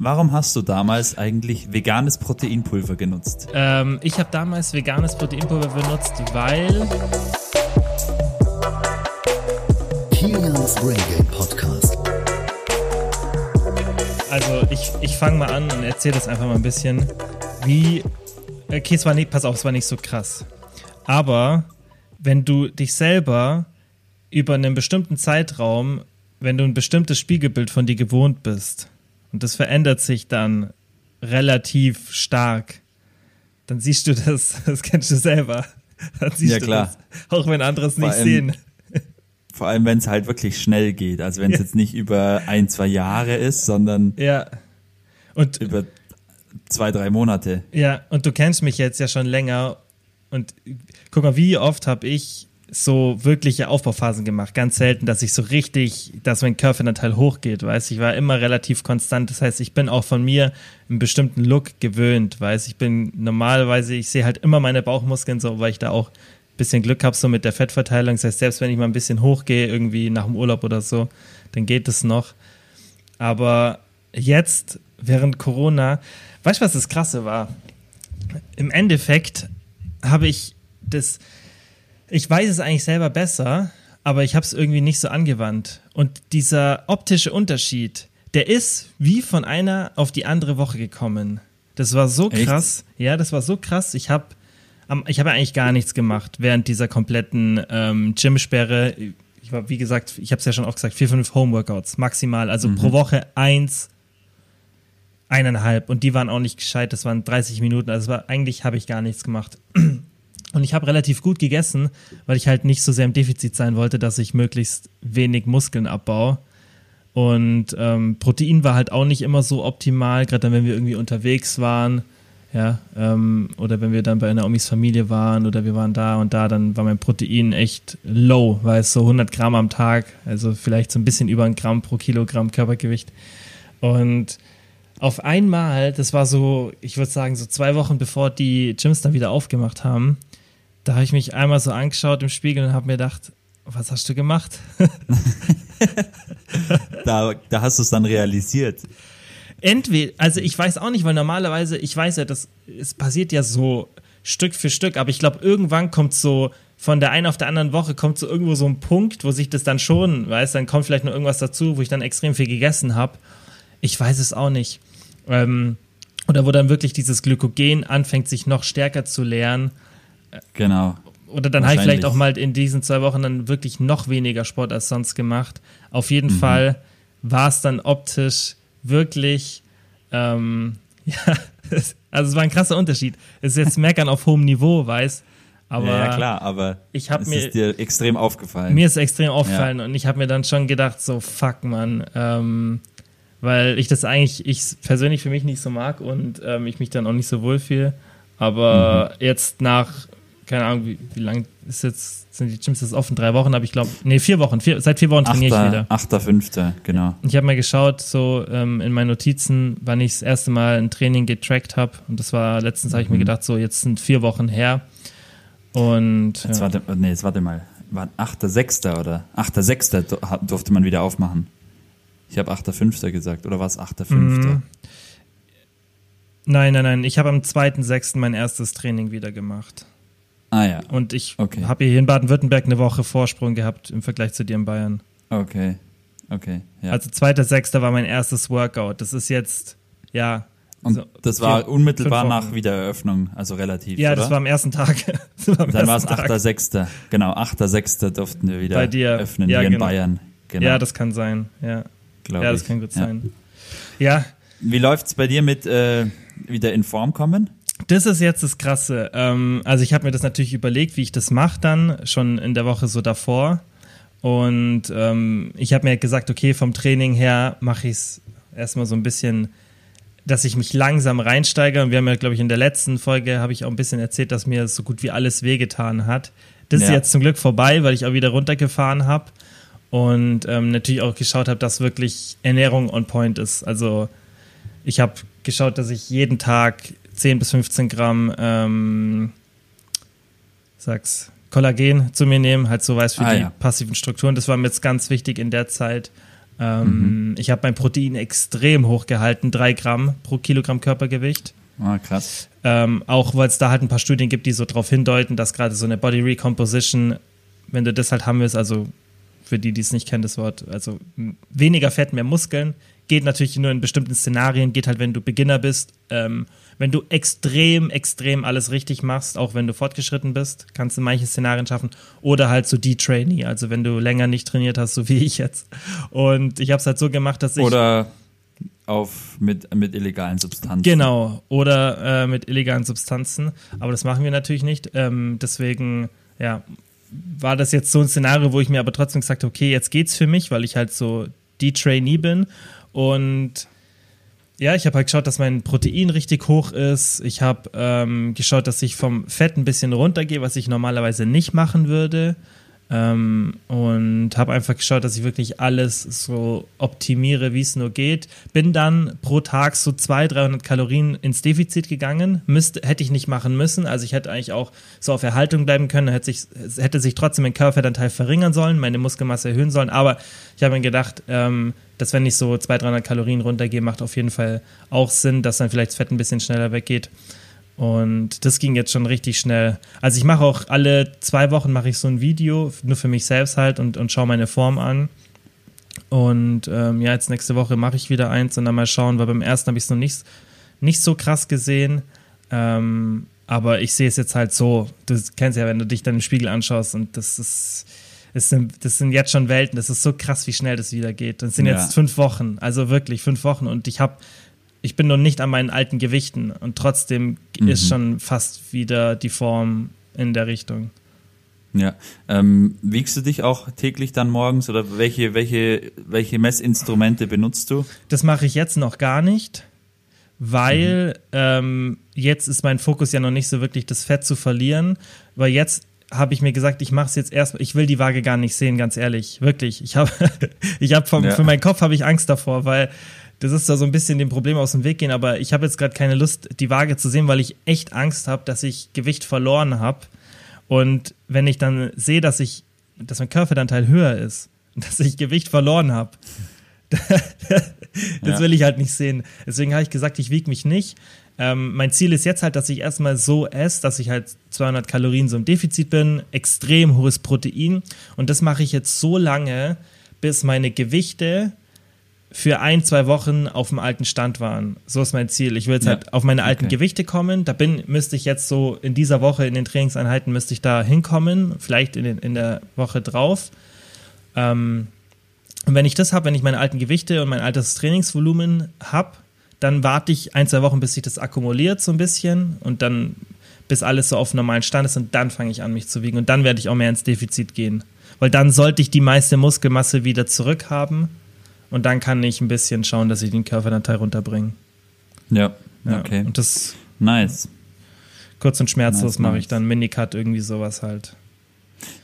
Warum hast du damals eigentlich veganes Proteinpulver genutzt? Ähm, ich habe damals veganes Proteinpulver benutzt, weil. Kilians Brain Game Podcast. Also ich, ich fange mal an und erzähle das einfach mal ein bisschen. Wie. Okay, es war nicht, pass auf, es war nicht so krass. Aber wenn du dich selber über einen bestimmten Zeitraum, wenn du ein bestimmtes Spiegelbild von dir gewohnt bist, und das verändert sich dann relativ stark, dann siehst du das, das kennst du selber. Dann siehst Ja, du klar. das, auch wenn andere es nicht allem- sehen. Vor allem, wenn es halt wirklich schnell geht. Also wenn es Ja. jetzt nicht über ein, zwei Jahre ist, sondern Ja. Und über zwei, drei Monate. Ja, und du kennst mich jetzt ja schon länger. Und guck mal, wie oft habe ich so wirkliche Aufbauphasen gemacht. Ganz selten, dass ich so richtig, dass mein Körperanteil hochgeht, weißt Ich war immer relativ konstant. Das heißt, ich bin auch von mir einen bestimmten Look gewöhnt, weißt Ich bin normalerweise, ich sehe halt immer meine Bauchmuskeln so, weil ich da auch ein bisschen Glück habe, so mit der Fettverteilung. Das heißt, selbst wenn ich mal ein bisschen hochgehe, irgendwie nach dem Urlaub oder so, dann geht es noch. Aber jetzt, während Corona, weißt du, was das Krasse war? Im Endeffekt habe ich das, ich weiß es eigentlich selber besser, aber ich habe es irgendwie nicht so angewandt. Und dieser optische Unterschied, der ist wie von einer auf die andere Woche gekommen. Das war so Echt? krass. Ja, das war so krass. Ich habe ich habe eigentlich gar nichts gemacht während dieser kompletten ähm, Gymsperre. Ich war, wie gesagt, ich habe es ja schon oft gesagt, vier, fünf Homeworkouts maximal. Also pro Woche eins, eineinhalb. Und die waren auch nicht gescheit. Das waren 30 Minuten. Also war, eigentlich habe ich gar nichts gemacht. Und ich habe relativ gut gegessen, weil ich halt nicht so sehr im Defizit sein wollte, dass ich möglichst wenig Muskeln abbaue. Und ähm, Protein war halt auch nicht immer so optimal, gerade dann, wenn wir irgendwie unterwegs waren. Ja, ähm, oder wenn wir dann bei einer Omis Familie waren oder wir waren da und da, dann war mein Protein echt low, weil es so 100 Gramm am Tag, also vielleicht so ein bisschen über ein Gramm pro Kilogramm Körpergewicht. Und auf einmal, das war so, ich würde sagen, so zwei Wochen bevor die Gyms dann wieder aufgemacht haben, da habe ich mich einmal so angeschaut im Spiegel und habe mir gedacht, was hast du gemacht? Da, da hast du es dann realisiert. Entweder, also ich weiß auch nicht, weil normalerweise, ich weiß ja, das, es passiert ja so Stück für Stück, aber ich glaube, irgendwann kommt so von der einen auf der anderen Woche kommt so irgendwo so ein Punkt, wo sich das dann schon, weißt, dann kommt vielleicht noch irgendwas dazu, wo ich dann extrem viel gegessen habe. Ich weiß es auch nicht. Ähm, oder wo dann wirklich dieses Glykogen anfängt, sich noch stärker zu leeren. Genau. Oder dann habe ich vielleicht auch mal in diesen zwei Wochen dann wirklich noch weniger Sport als sonst gemacht. Auf jeden Mhm. Fall war es dann optisch wirklich, ähm, ja, also es war ein krasser Unterschied. Es ist jetzt Meckern auf hohem Niveau, weiß, aber ja, ja, klar, aber ich hab es mir- ist dir extrem aufgefallen. mir ist extrem aufgefallen und ich habe mir dann schon gedacht, so fuck man, ähm, weil ich das eigentlich, ich persönlich für mich nicht so mag und ähm, ich mich dann auch nicht so wohl fühle. Aber Mhm. jetzt nach, keine Ahnung, wie, wie lang ist jetzt, sind die Gyms jetzt offen? Drei Wochen, aber ich glaube, nee, vier Wochen, vier, seit vier Wochen trainiere ich Achter, wieder. achter, fünfter, genau. Ich habe mal geschaut, so ähm, in meinen Notizen, wann ich das erste Mal ein Training getrackt habe. Und das war letztens, habe ich Mhm. mir gedacht, so jetzt sind vier Wochen her. Und Jetzt ja. warte, nee, jetzt warte mal. War 8.6. oder 8.6. du- ha- durfte man wieder aufmachen. Ich habe 8.5. gesagt, oder war es 8.5.? Mhm. Nein, nein, nein. Ich habe am 2.6. mein erstes Training wieder gemacht. Ah ja, Und ich Okay. habe hier in Baden-Württemberg eine Woche Vorsprung gehabt im Vergleich zu dir in Bayern. okay, okay. Ja. Also 2.6. war mein erstes Workout. Das ist jetzt, ja. Und so das war vier- unmittelbar nach Wiedereröffnung, also relativ, Ja, oder? das war am ersten Tag. War am Dann war es ersten Tag. 8.6. Genau, 8.6. durften wir wieder Bei dir. öffnen Ja, hier in genau. Bayern. Genau, Ja, das kann sein. Ja, glaub ja das ich. kann gut Ja. sein. Ja, Wie läuft's bei dir mit äh, wieder in Form kommen? Das ist jetzt das Krasse. Ähm, also ich habe mir das natürlich überlegt, wie ich das mache dann, schon in der Woche so davor. Und ähm, ich habe mir gesagt, okay, vom Training her mache ich es erstmal so ein bisschen, dass ich mich langsam reinsteige. Und wir haben ja, glaube ich, in der letzten Folge habe ich auch ein bisschen erzählt, dass mir so gut wie alles wehgetan hat. Das ist Ja. jetzt zum Glück vorbei, weil ich auch wieder runtergefahren habe. Und ähm, natürlich auch geschaut habe, dass wirklich Ernährung on point ist. Also ich habe geschaut, dass ich jeden Tag 10 bis 15 Gramm, ähm, sag's, Kollagen zu mir nehme, halt so weiß für Ah, die ja. passiven Strukturen. Das war mir jetzt ganz wichtig in der Zeit. Ähm, Ich habe mein Protein extrem hoch gehalten, drei Gramm pro Kilogramm Körpergewicht. Ah, krass. Ähm, auch weil es da halt ein paar Studien gibt, die so darauf hindeuten, dass gerade so eine Body Recomposition, wenn du das halt haben willst, also für die, die es nicht kennen, das Wort, also weniger Fett, mehr Muskeln, geht natürlich nur in bestimmten Szenarien, geht halt, wenn du Beginner bist. Ähm, wenn du extrem, extrem alles richtig machst, auch wenn du fortgeschritten bist, kannst du manche Szenarien schaffen. Oder halt so D-Trainee, also wenn du länger nicht trainiert hast, so wie ich jetzt. Und ich habe es halt so gemacht, dass ich. Oder auf mit, mit illegalen Substanzen. Genau, oder äh, mit illegalen Substanzen. Aber das machen wir natürlich nicht. Ähm, deswegen, ja, war das jetzt so ein Szenario, wo ich mir aber trotzdem gesagt habe, okay, jetzt geht's für mich, weil ich halt so die Trainee bin. Und ja, ich habe halt geschaut, dass mein Protein richtig hoch ist. Ich habe ähm, geschaut, dass ich vom Fett ein bisschen runtergehe, was ich normalerweise nicht machen würde. Ähm, und habe einfach geschaut, dass ich wirklich alles so optimiere, wie es nur geht. Bin dann pro Tag so 200, 300 Kalorien ins Defizit gegangen. Müsste, hätte ich nicht machen müssen. Also ich hätte eigentlich auch so auf Erhaltung bleiben können. Hätte sich, hätte sich trotzdem mein Körperfettanteil verringern sollen, meine Muskelmasse erhöhen sollen. Aber ich habe mir gedacht, ähm, dass wenn ich so 200, 300 Kalorien runtergehe, macht auf jeden Fall auch Sinn, dass dann vielleicht das Fett ein bisschen schneller weggeht. Und das ging jetzt schon richtig schnell. Also ich mache auch alle zwei Wochen mache ich so ein Video, nur für mich selbst halt und, und schaue meine Form an. Und ähm, ja, jetzt nächste Woche mache ich wieder eins und dann mal schauen, weil beim ersten habe ich es noch nicht, nicht so krass gesehen. Ähm, aber ich sehe es jetzt halt so, du kennst ja, wenn du dich dann im Spiegel anschaust und das ist, das sind, das sind jetzt schon Welten, das ist so krass, wie schnell das wieder geht. Das sind Ja. jetzt fünf Wochen, also wirklich fünf Wochen und ich habe ich bin noch nicht an meinen alten Gewichten und trotzdem ist schon fast wieder die Form in der Richtung. Ja. Ähm, wiegst du dich auch täglich dann morgens oder welche, welche, welche Messinstrumente benutzt du? Das mache ich jetzt noch gar nicht, weil ähm, jetzt ist mein Fokus ja noch nicht so wirklich das Fett zu verlieren, weil jetzt habe ich mir gesagt, ich mache es jetzt erstmal, ich will die Waage gar nicht sehen, ganz ehrlich, wirklich. Ich habe, ich habe Ja. für meinen Kopf habe ich Angst davor, weil das ist da so ein bisschen dem Problem aus dem Weg gehen, aber ich habe jetzt gerade keine Lust, die Waage zu sehen, weil ich echt Angst habe, dass ich Gewicht verloren habe. Und wenn ich dann sehe, dass ich, dass mein Körperfettanteil höher ist, und dass ich Gewicht verloren habe, das Ja. will ich halt nicht sehen. Deswegen habe ich gesagt, ich wiege mich nicht. Ähm, mein Ziel ist jetzt halt, dass ich erstmal so esse, dass ich halt 200 Kalorien so im Defizit bin, extrem hohes Protein. Und das mache ich jetzt so lange, bis meine Gewichte für ein, zwei Wochen auf dem alten Stand waren. So ist mein Ziel. Ich will jetzt Ja. halt auf meine alten Okay. Gewichte kommen. Da bin, müsste ich jetzt so in dieser Woche in den Trainingseinheiten müsste ich da hinkommen, vielleicht in, den, in der Woche drauf. Ähm, und wenn ich das habe, wenn ich meine alten Gewichte und mein altes Trainingsvolumen habe, dann warte ich ein, zwei Wochen, bis sich das akkumuliert so ein bisschen und dann bis alles so auf normalen Stand ist und dann fange ich an, mich zu wiegen und dann werde ich auch mehr ins Defizit gehen. Weil dann sollte ich die meiste Muskelmasse wieder zurückhaben und dann kann ich ein bisschen schauen, dass ich den Körperanteil runterbringe. Ja. Ja. Okay. Und das Nice. kurz und schmerzlos Nice, mache nice. ich dann, Minicut, irgendwie sowas halt.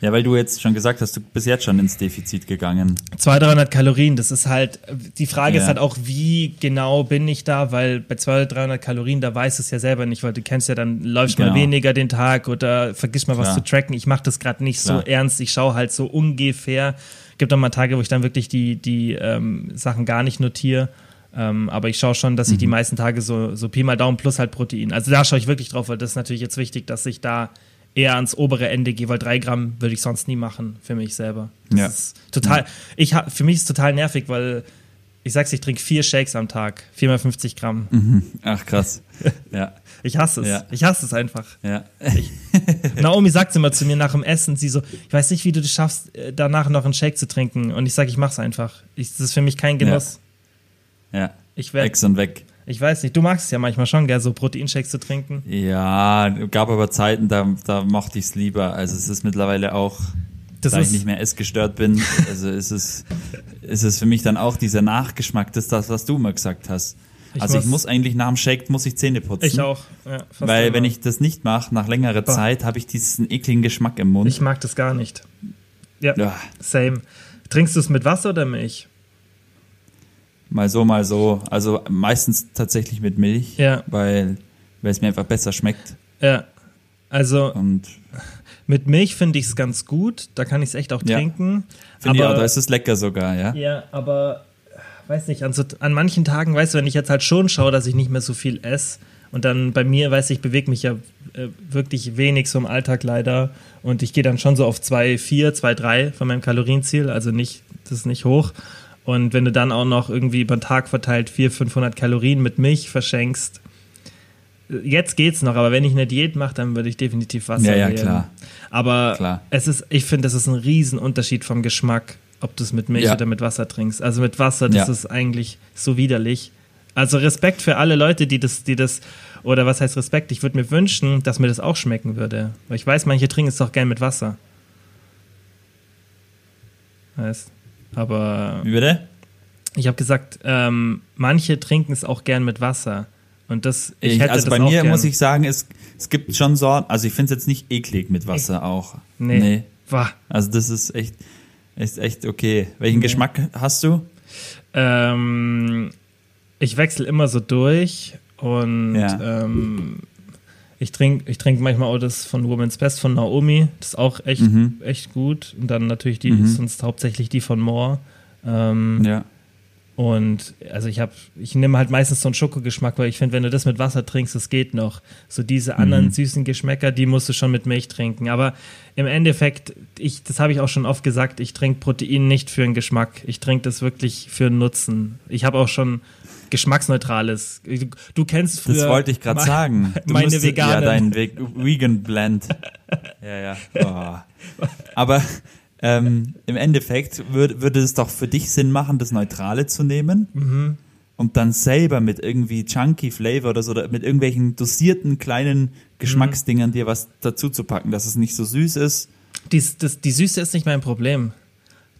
Ja, weil du jetzt schon gesagt hast, du bist jetzt schon ins Defizit gegangen. 200, 300 Kalorien, das ist halt, die Frage Ja. ist halt auch, wie genau bin ich da, weil bei 200, 300 Kalorien, da weiß es ja selber nicht, weil du kennst ja, dann läufst mal Genau. weniger den Tag oder vergisst mal was Klar. zu tracken. Ich mache das gerade nicht so Klar. ernst, ich schaue halt so ungefähr. Gibt auch mal Tage, wo ich dann wirklich die, die ähm, Sachen gar nicht notiere. Ähm, aber ich schaue schon, dass ich Mhm. die meisten Tage so, so Pi mal Daumen plus halt Protein. Also da schaue ich wirklich drauf, weil das ist natürlich jetzt wichtig, dass ich da eher ans obere Ende gehe, weil drei Gramm würde ich sonst nie machen für mich selber. Das Ja. ist total, ich ha, für mich ist es total nervig, weil ich sag's, ich trinke vier Shakes am Tag, viermal 50 Gramm. Ach, krass. ja. Ich hasse es. Ja. Ich hasse es einfach. Ja. Naomi sagt immer zu mir nach dem Essen, sie so, ich weiß nicht, wie du das schaffst, äh, danach noch einen Shake zu trinken. Und ich sage, ich mach's einfach. Ich, das ist für mich kein Genuss. Ja. Ich werd, Ex und weg. Ich weiß nicht, du magst es ja manchmal schon, gell, so Proteinshakes zu trinken. Ja, gab aber Zeiten, da, da mochte ich es lieber. Also es ist mittlerweile auch, Das da ich nicht mehr essgestört bin, also ist es, ist es für mich dann auch dieser Nachgeschmack, das ist das, was du immer gesagt hast. Ich also ich muss- muss eigentlich nach dem Shake muss ich Zähne putzen. ich auch. Ja, Weil immer. wenn ich das nicht mache, nach längerer Bah. Zeit, habe ich diesen ekligen Geschmack im Mund. Ich mag das gar nicht. Ja, ja, same. Trinkst du es mit Wasser oder Milch? Mal so, mal so. Also meistens tatsächlich mit Milch, Ja. weil, weil es mir einfach besser schmeckt. Ja. Also, Und Mit Milch finde ich es ganz gut, da kann ich es echt auch Ja. trinken. Finde ich aber, auch, da ist es lecker sogar, ja. ja, aber weiß nicht, an, so, an manchen Tagen, weißt du, wenn ich jetzt halt schon schaue, dass ich nicht mehr so viel esse und dann bei mir, weiß ich, bewege mich ja äh, wirklich wenig so im Alltag leider und ich gehe dann schon so auf 2,4, 2,3 von meinem Kalorienziel, also nicht, das ist nicht hoch. Und wenn du dann auch noch irgendwie über den Tag verteilt 400, 500 Kalorien mit Milch verschenkst, äh, jetzt geht's noch, aber wenn ich eine Diät mache, dann würde ich definitiv Wasser Ja, ja, wählen. klar. Aber Klar. es ist, ich finde, das ist ein Riesenunterschied vom Geschmack, ob du es mit Milch Ja. oder mit Wasser trinkst. Also mit Wasser, das Ja. ist eigentlich so widerlich. Also Respekt für alle Leute, die das, die das, oder was heißt Respekt? Ich würde mir wünschen, dass mir das auch schmecken würde. Weil ich weiß, manche trinken es doch gern mit Wasser. Weißt? Aber Wie bitte? ich habe gesagt, ähm, manche trinken es auch gern mit Wasser. Und das, ich, Ich, hätte also bei mir gern. muss ich sagen, es, es gibt schon Sorten, also ich finde es jetzt nicht eklig mit Wasser auch. Nee. Wah. Also das ist echt, ist echt okay. Welchen Geschmack hast du? Ähm, ich wechsle immer so durch und Ja. ähm, ich trinke ich trink manchmal auch das von Woman's Best von Naomi. Das ist auch echt, Mhm. echt gut. Und dann natürlich die, sonst hauptsächlich die von Moore. Ähm, Ja. Und also ich habe, ich nehme halt meistens so einen Schokogeschmack, weil ich finde, wenn du das mit Wasser trinkst, das geht noch. So diese anderen süßen Geschmäcker, die musst du schon mit Milch trinken. Aber im Endeffekt, ich, das habe ich auch schon oft gesagt, ich trinke Protein nicht für den Geschmack. Ich trinke das wirklich für einen Nutzen. Ich habe auch schon geschmacksneutrales. Du, kennst früher Das wollte ich gerade sagen. Du meine müsstest- Ja, dein Ve Vegan Blend. ja, ja. Oh. Aber ähm, im Endeffekt würd, würde es doch für dich Sinn machen, das Neutrale zu nehmen Mhm. und dann selber mit irgendwie Chunky Flavor oder so, oder mit irgendwelchen dosierten kleinen Geschmacksdingern dir was dazu zu packen, dass es nicht so süß ist. Dies, das, die Süße ist nicht mein Problem.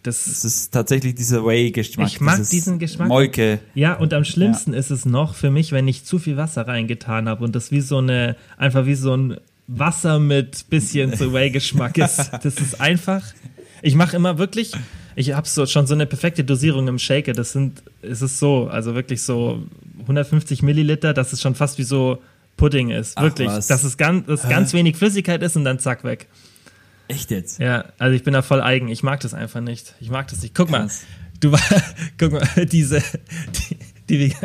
Das, Es ist tatsächlich dieser Whey-Geschmack. Ich mag diesen Geschmack. Molke. Ja, und am schlimmsten ist es noch für mich, wenn ich zu viel Wasser reingetan habe und das wie so eine, einfach wie so ein Wasser mit bisschen so Whey-Geschmack ist. Das ist einfach. Ich mache immer wirklich, ich habe so schon so eine perfekte Dosierung im Shaker. Das sind, es ist so, also wirklich so 150 Milliliter, dass es schon fast wie so Pudding ist. Ach, wirklich. was. Dass es ganz, dass ganz wenig Flüssigkeit ist und dann zack weg. Echt jetzt? Ja, also ich bin da voll eigen. Ich mag das einfach nicht. Ich mag das nicht. Guck mal, Krass. du war, guck mal, diese, die, die,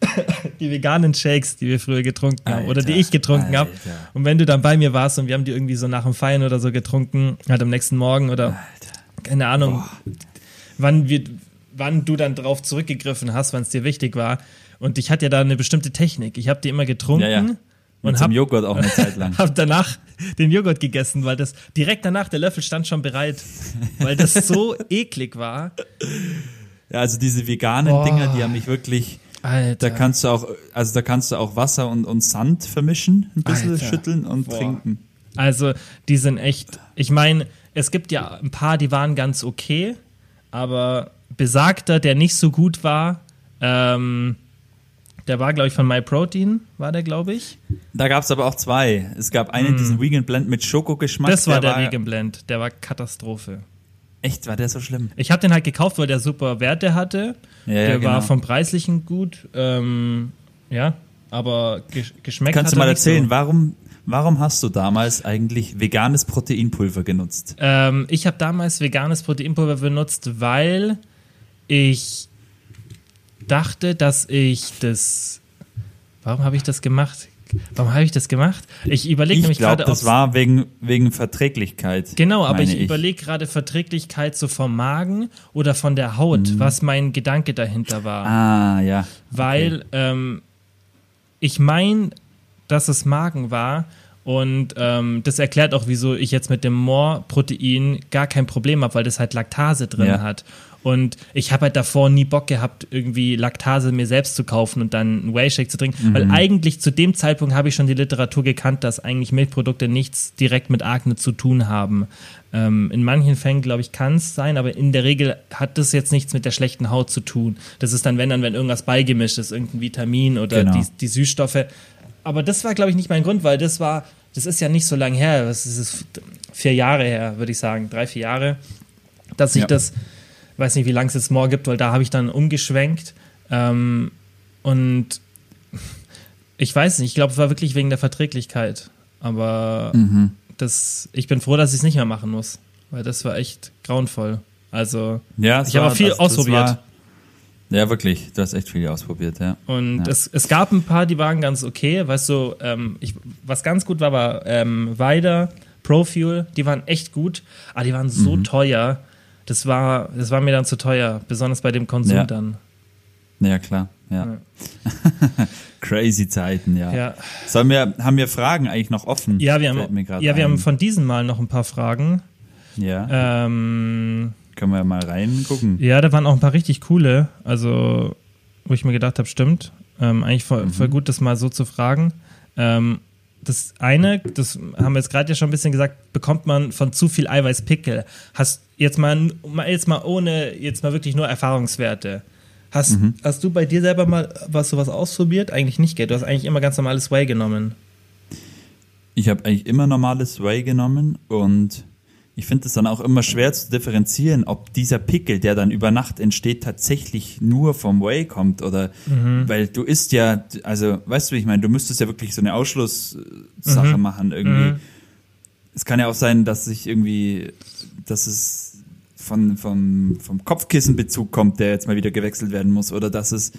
die veganen Shakes, die wir früher getrunken haben oder die Alter, ich getrunken habe. Alter. Und wenn du dann bei mir warst und wir haben die irgendwie so nach dem Feiern oder so getrunken, halt am nächsten Morgen oder keine Ahnung, wann wir, wann du dann drauf zurückgegriffen hast, wann es dir wichtig war. Und ich hatte ja da eine bestimmte Technik. Ich habe die immer getrunken Ja, ja. Und zum Joghurt auch eine Zeit lang. hab danach den Joghurt gegessen, weil das direkt danach der Löffel stand schon bereit, weil das so eklig war. Ja, also diese veganen Boah. Dinger, die haben mich wirklich. Alter. Da kannst du auch, also da kannst du auch Wasser und, und Sand vermischen, ein bisschen Alter. schütteln und Boah. trinken. Also, die sind echt. Ich meine, es gibt ja ein paar, die waren ganz okay, aber besagter, der nicht so gut war, ähm, der war, glaube ich, von MyProtein, war der, glaube ich. Da gab es aber auch zwei. Es gab einen, diesen Vegan Blend mit Schokogeschmack. Hm. Das war der, Vegan Blend, der war Katastrophe. Echt, war der so schlimm? Ich habe den halt gekauft, weil der super Werte hatte. Ja, ja, der genau. war vom Preislichen gut, ähm, ja, aber gesch geschmeckt Kannst du mal er erzählen, So. warum, warum hast du damals eigentlich veganes Proteinpulver genutzt? Ähm, ich habe damals veganes Proteinpulver benutzt, weil ich dachte, dass ich das. Warum habe ich das gemacht? Warum habe ich das gemacht? Ich überlege Ich nämlich gerade, das war wegen, wegen Verträglichkeit. Genau, aber meine ich, überlege gerade Verträglichkeit so vom Magen oder von der Haut, was mein Gedanke dahinter war. Ah, ja. Weil ähm, ich meine, dass es Magen war und ähm, das erklärt auch, wieso ich jetzt mit dem More-Protein gar kein Problem habe, weil das halt Laktase drin Ja. hat. Und ich habe halt davor nie Bock gehabt, irgendwie Laktase mir selbst zu kaufen und dann einen Whey-Shake zu trinken. Mhm. Weil eigentlich zu dem Zeitpunkt habe ich schon die Literatur gekannt, dass eigentlich Milchprodukte nichts direkt mit Akne zu tun haben. Ähm, in manchen Fällen, glaube ich, kann es sein, aber in der Regel hat das jetzt nichts mit der schlechten Haut zu tun. Das ist dann, wenn dann, wenn irgendwas beigemischt ist, irgendein Vitamin oder Genau. die, die Süßstoffe. Aber das war, glaube ich, nicht mein Grund, weil das war, das ist ja nicht so lange her. Was ist? Vier Jahre her, würde ich sagen. Drei, vier Jahre. Dass ich Ja. das, weiß nicht, wie lange es jetzt morgen gibt, weil da habe ich dann umgeschwenkt. Ähm, und ich weiß nicht, ich glaube, es war wirklich wegen der Verträglichkeit. Aber das, ich bin froh, dass ich es nicht mehr machen muss, weil das war echt grauenvoll. Also, Ja, ich habe viel das- das ausprobiert. war- Ja, wirklich. Du hast echt viel ausprobiert, ja. Und Ja. es, es gab ein paar, die waren ganz okay. Weißt du, ähm, ich, was ganz gut war, war ähm, Weider, Profuel, die waren echt gut, aber die waren so Mhm. teuer. Das war, das war mir dann zu teuer, besonders bei dem Konsum Ja. dann. Ja, klar. Ja. Crazy Zeiten, ja. Ja, Sollen wir, haben wir Fragen eigentlich noch offen? ja wir, haben, ja, wir ein. haben von diesem Mal noch ein paar Fragen. Ja, Ähm, können wir mal reingucken. ja, da waren auch ein paar richtig coole, also wo ich mir gedacht habe, stimmt. Ähm, eigentlich voll, Mhm. voll gut, das mal so zu fragen. Ähm, das eine, das haben wir jetzt gerade ja schon ein bisschen gesagt, bekommt man von zu viel Eiweiß Pickel. Hast jetzt mal, jetzt mal ohne, jetzt mal wirklich nur Erfahrungswerte. Hast, Mhm. hast du bei dir selber mal was sowas ausprobiert? Eigentlich nicht, gell? Du hast eigentlich immer ganz normales Whey genommen. Ich habe eigentlich immer normales Whey genommen und ich finde es dann auch immer schwer zu differenzieren, ob dieser Pickel, der dann über Nacht entsteht, tatsächlich nur vom Whey kommt oder weil du isst ja, also weißt du, wie ich meine, du müsstest ja wirklich so eine Ausschlusssache machen irgendwie. Es kann ja auch sein, dass sich irgendwie, dass es von, vom, vom Kopfkissenbezug kommt, der jetzt mal wieder gewechselt werden muss, oder dass es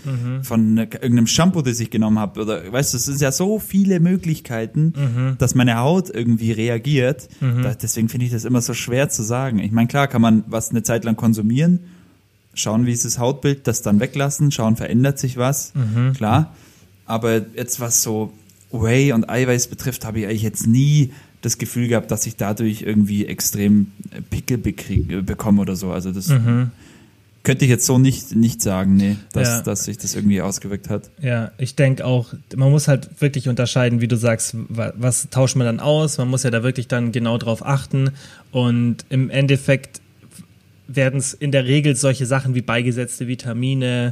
von ne- irgendeinem Shampoo, das ich genommen habe, oder weißt du, es sind ja so viele Möglichkeiten, dass meine Haut irgendwie reagiert. Da, deswegen finde ich das immer so schwer zu sagen. Ich meine, klar kann man was eine Zeit lang konsumieren, schauen, wie ist das Hautbild, das dann weglassen, schauen, verändert sich was, klar. Aber jetzt was so Whey und Eiweiß betrifft, habe ich eigentlich jetzt nie das Gefühl gehabt, dass ich dadurch irgendwie extrem äh, Pickel äh, bekomme oder so. Also das könnte ich jetzt so nicht, nicht sagen, nee, dass, Ja. dass sich das irgendwie ausgewirkt hat. Ja, ich denke auch, man muss halt wirklich unterscheiden, wie du sagst, wa- was tauscht man dann aus. Man muss ja da wirklich dann genau drauf achten. Und im Endeffekt werden es in der Regel solche Sachen wie beigesetzte Vitamine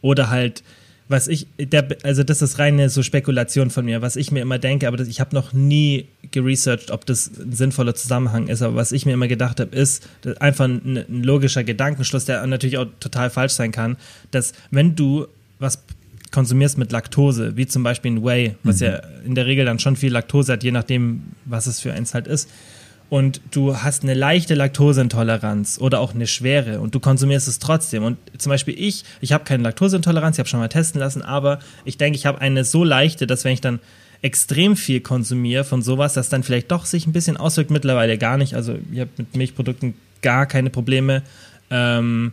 oder halt, was ich, der, also das ist reine so Spekulation von mir, was ich mir immer denke, aber das, ich habe noch nie geresearched, ob das ein sinnvoller Zusammenhang ist, aber was ich mir immer gedacht habe, ist einfach ein, ein logischer Gedankenschluss, der natürlich auch total falsch sein kann, dass wenn du was konsumierst mit Laktose, wie zum Beispiel ein Whey, was ja in der Regel dann schon viel Laktose hat, je nachdem, was es für eins halt ist, und du hast eine leichte Laktoseintoleranz oder auch eine schwere und du konsumierst es trotzdem. Und zum Beispiel ich, ich habe keine Laktoseintoleranz, ich habe schon mal testen lassen, aber ich denke, ich habe eine so leichte, dass wenn ich dann extrem viel konsumiere von sowas, das dann vielleicht doch sich ein bisschen auswirkt, mittlerweile gar nicht. Also ich habe mit Milchprodukten gar keine Probleme. Ähm,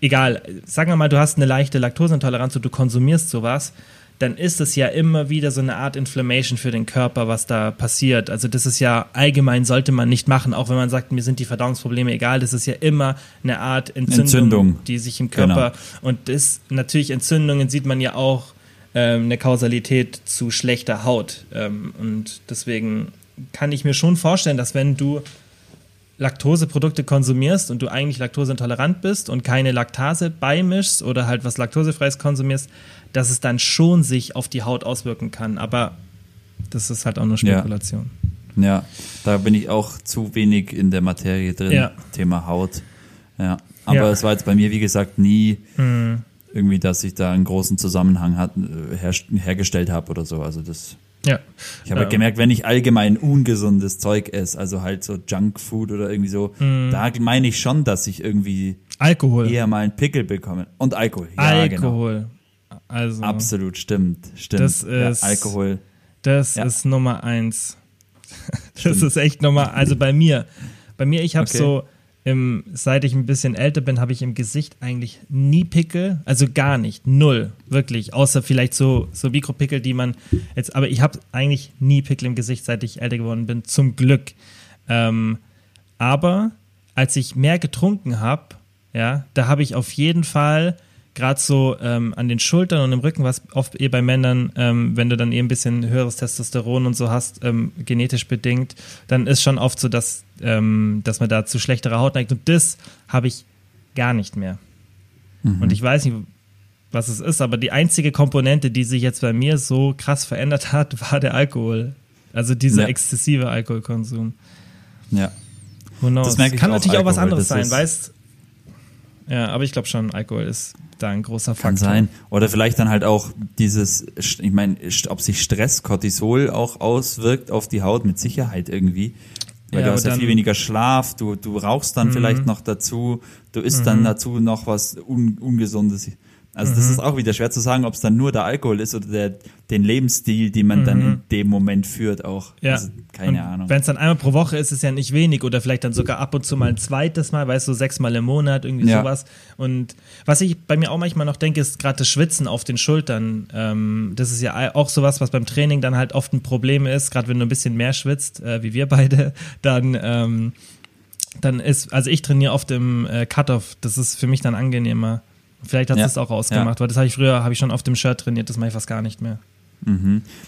egal, sagen wir mal, du hast eine leichte Laktoseintoleranz und du konsumierst sowas, dann ist es ja immer wieder so eine Art Inflammation für den Körper, was da passiert. Also das ist ja allgemein sollte man nicht machen, auch wenn man sagt, mir sind die Verdauungsprobleme egal, das ist ja immer eine Art Entzündung, Entzündung. die sich im Körper Genau. und das natürlich Entzündungen sieht man ja auch ähm, eine Kausalität zu schlechter Haut ähm, und deswegen kann ich mir schon vorstellen, dass wenn du Laktoseprodukte konsumierst und du eigentlich laktoseintolerant bist und keine Laktase beimischst oder halt was laktosefreies konsumierst, dass es dann schon sich auf die Haut auswirken kann. Aber das ist halt auch nur Ja. Spekulation. Ja, da bin ich auch zu wenig in der Materie drin, Ja. Thema Haut. Ja, aber Ja. es war jetzt bei mir, wie gesagt, nie irgendwie, dass ich da einen großen Zusammenhang hat, äh, her, hergestellt habe oder so. Also das, Ja. ich habe Ja. gemerkt, wenn ich allgemein ungesundes Zeug esse, also halt so Junkfood oder irgendwie so, da meine ich schon, dass ich irgendwie Alkohol. eher mal einen Pickel bekomme. Und Alkohol. Ja, genau. Alkohol. Also, Absolut, stimmt, stimmt. Das ja, ist- Alkohol. das Ja. ist Nummer eins. Das ist echt Nummer, also bei mir. Bei mir, ich habe Okay. so, im, seit ich ein bisschen älter bin, habe ich im Gesicht eigentlich nie Pickel, also gar nicht, null, wirklich, außer vielleicht so, so Mikropickel, die man jetzt, aber ich habe eigentlich nie Pickel im Gesicht, seit ich älter geworden bin, zum Glück. Ähm, aber als ich mehr getrunken habe, ja, da habe ich auf jeden Fall gerade so ähm, an den Schultern und im Rücken, was oft eh bei Männern, ähm, wenn du dann eh ein bisschen höheres Testosteron und so hast, ähm, genetisch bedingt, dann ist schon oft so, dass, ähm, dass man da zu schlechterer Haut neigt. Und das habe ich gar nicht mehr. Und ich weiß nicht, was es ist, aber die einzige Komponente, die sich jetzt bei mir so krass verändert hat, war der Alkohol. Also dieser Ja. exzessive Alkoholkonsum. Ja. Who knows? Das merke ich Kann auch, natürlich auch was Alkohol, anderes sein, weißt Ja, aber ich glaube schon, Alkohol ist da ein großer Faktor. Kann sein. Oder vielleicht dann halt auch dieses, ich meine, ob sich Stress, Cortisol auch auswirkt auf die Haut, mit Sicherheit irgendwie. Weil Ja, du hast ja viel weniger Schlaf, du, du rauchst dann vielleicht noch dazu, du isst dann dazu noch was Un Ungesundes. Also das ist auch wieder schwer zu sagen, ob es dann nur der Alkohol ist oder der, den Lebensstil, den man dann in dem Moment führt auch. Ja. Also, keine und Ahnung. Wenn es dann einmal pro Woche ist, ist es ja nicht wenig oder vielleicht dann sogar ab und zu mal ein zweites Mal, weißt du, so sechsmal im Monat, irgendwie Ja. sowas. Und was ich bei mir auch manchmal noch denke, ist gerade das Schwitzen auf den Schultern. Ähm, das ist ja auch sowas, was beim Training dann halt oft ein Problem ist, gerade wenn du ein bisschen mehr schwitzt, äh, wie wir beide, dann, ähm, dann ist, also ich trainiere oft im äh, Cut-Off, das ist für mich dann angenehmer. Vielleicht hat es Ja. das auch ausgemacht, weil das habe ich früher, habe ich schon auf dem Shirt trainiert, das mache ich fast gar nicht mehr.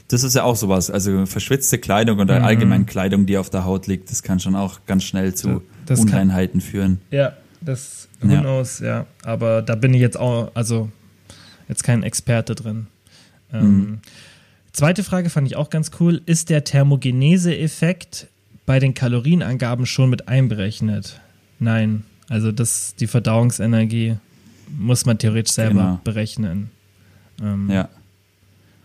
Das ist ja auch sowas. Also verschwitzte Kleidung oder allgemein Kleidung, die auf der Haut liegt, das kann schon auch ganz schnell zu Das kann- Unreinheiten führen. Ja, das who Ja. knows, ja. Aber da bin ich jetzt auch, also jetzt kein Experte drin. Ähm, Mhm. Zweite Frage fand ich auch ganz cool. Ist der Thermogenese-Effekt bei den Kalorienangaben schon mit einberechnet? Nein. Also das, die Verdauungsenergie muss man theoretisch selber Genau. berechnen. Ähm, Ja.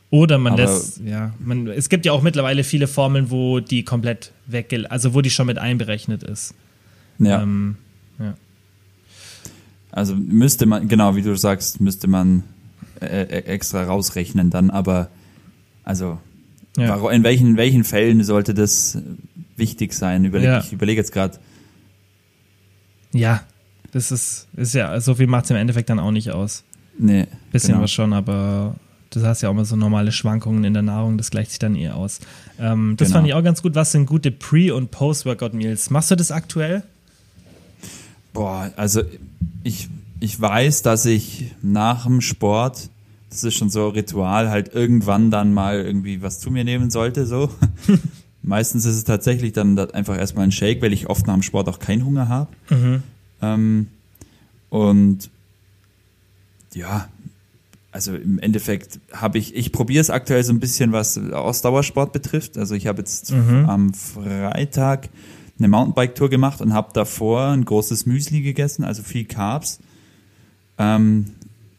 Oder man Aber- lässt, ja, man, es gibt ja auch mittlerweile viele Formeln, wo die komplett weg, also wo die schon mit einberechnet ist. Ja. Ähm, ja. Also müsste man, genau wie du sagst, müsste man äh, äh, extra rausrechnen dann, aber also Ja. in welchen, in welchen Fällen sollte das wichtig sein? Überleg, Ja. Ich überlege jetzt gerade, Ja, das ist, ist ja, so viel macht es im Endeffekt dann auch nicht aus. nee. Bisschen genau. was schon, aber du hast ja auch mal so normale Schwankungen in der Nahrung, das gleicht sich dann eher aus. Ähm, das Genau. fand ich auch ganz gut. Was sind gute Pre- und Post-Workout-Meals? Machst du das aktuell? Boah, also ich, ich weiß, dass ich nach dem Sport, das ist schon so ein Ritual, halt irgendwann dann mal irgendwie was zu mir nehmen sollte, so. Meistens ist es tatsächlich dann da- einfach erstmal ein Shake, weil ich oft nach dem Sport auch keinen Hunger habe. Ähm, und ja, also im Endeffekt habe ich, ich probiere es aktuell so ein bisschen, was Ausdauersport betrifft. Also ich habe jetzt am Freitag eine Mountainbike-Tour gemacht und habe davor ein großes Müsli gegessen, also viel Carbs. Ähm,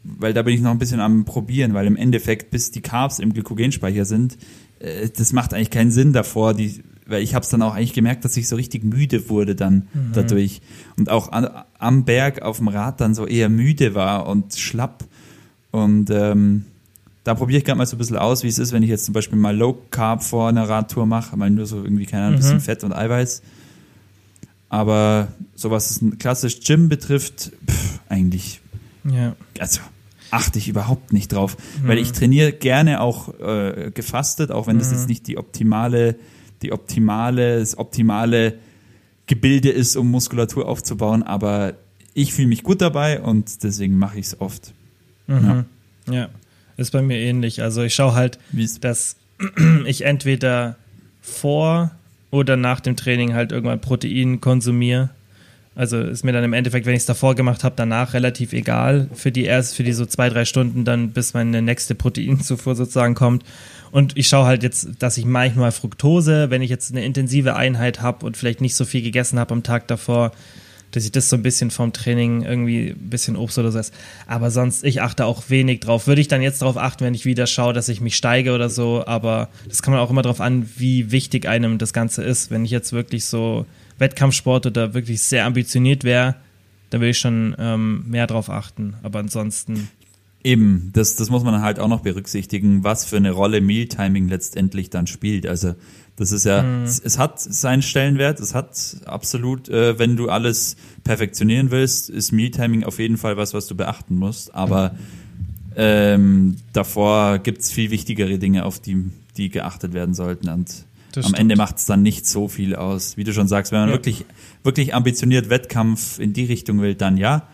weil da bin ich noch ein bisschen am Probieren, weil im Endeffekt, bis die Carbs im Glykogenspeicher sind, äh, das macht eigentlich keinen Sinn davor, die, weil ich habe es dann auch eigentlich gemerkt, dass ich so richtig müde wurde dann dadurch. Und auch an, am Berg auf dem Rad dann so eher müde war und schlapp. Und ähm, da probiere ich gerade mal so ein bisschen aus, wie es ist, wenn ich jetzt zum Beispiel mal Low Carb vor einer Radtour mache, mal nur so irgendwie, keine Ahnung, ein bisschen Fett und Eiweiß. Aber so was ein klassisch Gym betrifft, pff, eigentlich Ja. also achte ich überhaupt nicht drauf, weil ich trainiere gerne auch äh, gefastet, auch wenn das jetzt nicht die optimale, die optimale, das optimale Gebilde ist, um Muskulatur aufzubauen, aber ich fühle mich gut dabei und deswegen mache ich es oft. Ja. Ja, ist bei mir ähnlich. Also ich schaue halt, Wie ist- dass ich entweder vor oder nach dem Training halt irgendwann Protein konsumiere. Also ist mir dann im Endeffekt, wenn ich es davor gemacht habe, danach relativ egal. Für die erst, für die so zwei, drei Stunden dann, bis meine nächste Proteinzufuhr sozusagen kommt. Und ich schaue halt jetzt, dass ich manchmal Fructose, wenn ich jetzt eine intensive Einheit habe und vielleicht nicht so viel gegessen habe am Tag davor, dass ich das so ein bisschen vom Training irgendwie ein bisschen Obst oder so esse. Aber sonst, ich achte auch wenig drauf. Würde ich dann jetzt drauf achten, wenn ich wieder schaue, dass ich mich steige oder so. Aber das kann man auch immer drauf an, wie wichtig einem das Ganze ist. Wenn ich jetzt wirklich so Wettkampfsport oder wirklich sehr ambitioniert wäre, dann würde ich schon ähm, mehr drauf achten. Aber ansonsten, Eben, das, das muss man halt auch noch berücksichtigen, was für eine Rolle Mealtiming letztendlich dann spielt. Also das ist ja, es, es hat seinen Stellenwert, es hat absolut, äh, wenn du alles perfektionieren willst, ist Mealtiming auf jeden Fall was, was du beachten musst. Aber ähm, davor gibt's viel wichtigere Dinge, auf die, die geachtet werden sollten. Und Das am stimmt. Ende macht's dann nicht so viel aus. Wie du schon sagst, wenn man Ja. wirklich, wirklich ambitioniert Wettkampf in die Richtung will, dann ja.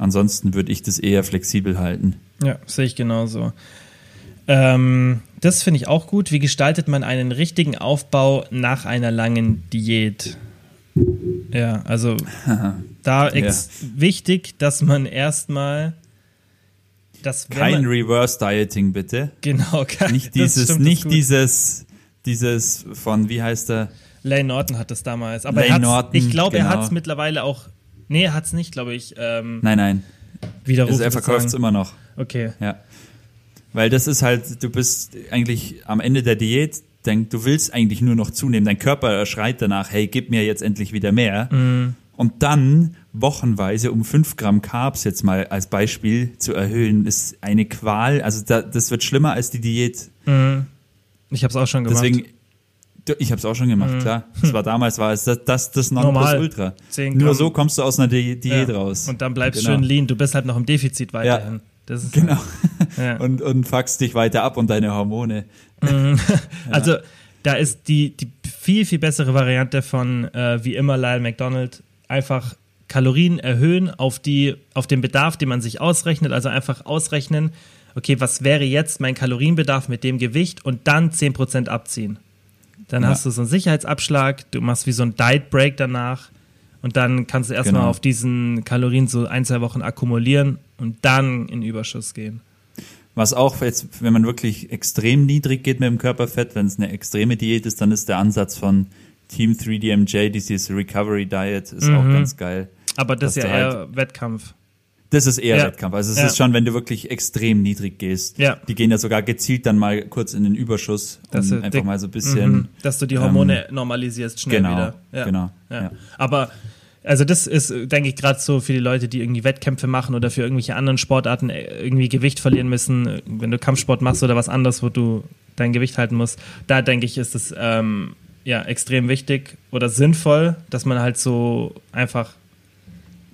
Ansonsten würde ich das eher flexibel halten. ja, sehe ich genauso. Ähm, das finde ich auch gut. Wie gestaltet man einen richtigen Aufbau nach einer langen Diät? Ja, also da ex wichtig, dass man erstmal das Kein Reverse Dieting bitte. genau kein, Nicht dieses, stimmt, ist nicht dieses, dieses von, wie heißt der? Lane Norton hat das damals, aber er Norton, ich glaube, er genau. hat es mittlerweile auch. Nee, er hat es nicht, glaube ich. Ähm, Nein, nein. Widerrufen. Also er verkauft es immer noch. Okay. Ja. Weil das ist halt, du bist eigentlich am Ende der Diät, denk, du willst eigentlich nur noch zunehmen. Dein Körper schreit danach, hey, gib mir jetzt endlich wieder mehr. Und dann wochenweise um 5 Gramm Carbs jetzt mal als Beispiel zu erhöhen, ist eine Qual. Also da, das wird schlimmer als die Diät. Ich habe es auch schon gemacht. Deswegen, ich habe es auch schon gemacht, klar. Das war damals, war es das, das, das. Nonplusultra. 10 Nur so kommst du aus einer Di Diät Ja. raus. Und dann bleibst Genau. schön lean. Du bist halt noch im Defizit weiterhin. Das ist Genau. Ja. Und, und fuckst dich weiter ab und deine Hormone. Also da ist die, die viel, viel bessere Variante von äh, wie immer Lyle McDonald einfach Kalorien erhöhen auf, die, auf den Bedarf, den man sich ausrechnet. Also einfach ausrechnen, okay, was wäre jetzt mein Kalorienbedarf mit dem Gewicht und dann 10% abziehen. Dann Ja. hast du so einen Sicherheitsabschlag, du machst wie so einen Diet Break danach und dann kannst du erstmal Genau. auf diesen Kalorien so ein, zwei Wochen akkumulieren und dann in Überschuss gehen. Was auch jetzt, wenn man wirklich extrem niedrig geht mit dem Körperfett, wenn es eine extreme Diät ist, dann ist der Ansatz von Team 3DMJ, dieses Recovery Diet, ist auch ganz geil. Aber das ist ja eher halt- Wettkampf. Das ist eher Ja. Wettkampf. Also es Ja. ist schon, wenn du wirklich extrem niedrig gehst. Ja. Die gehen ja sogar gezielt dann mal kurz in den Überschuss, um Dass einfach mal so ein bisschen. Mhm. Dass du die Hormone normalisierst schnell genau, wieder. Ja. genau, Ja. ja. Aber also das ist, denke ich, gerade so für die Leute, die irgendwie Wettkämpfe machen oder für irgendwelche anderen Sportarten äh, irgendwie Gewicht verlieren müssen, wenn du Kampfsport machst oder was anderes, wo du dein Gewicht halten musst, da denke ich, ist es ähm, ja extrem wichtig oder sinnvoll, dass man halt so einfach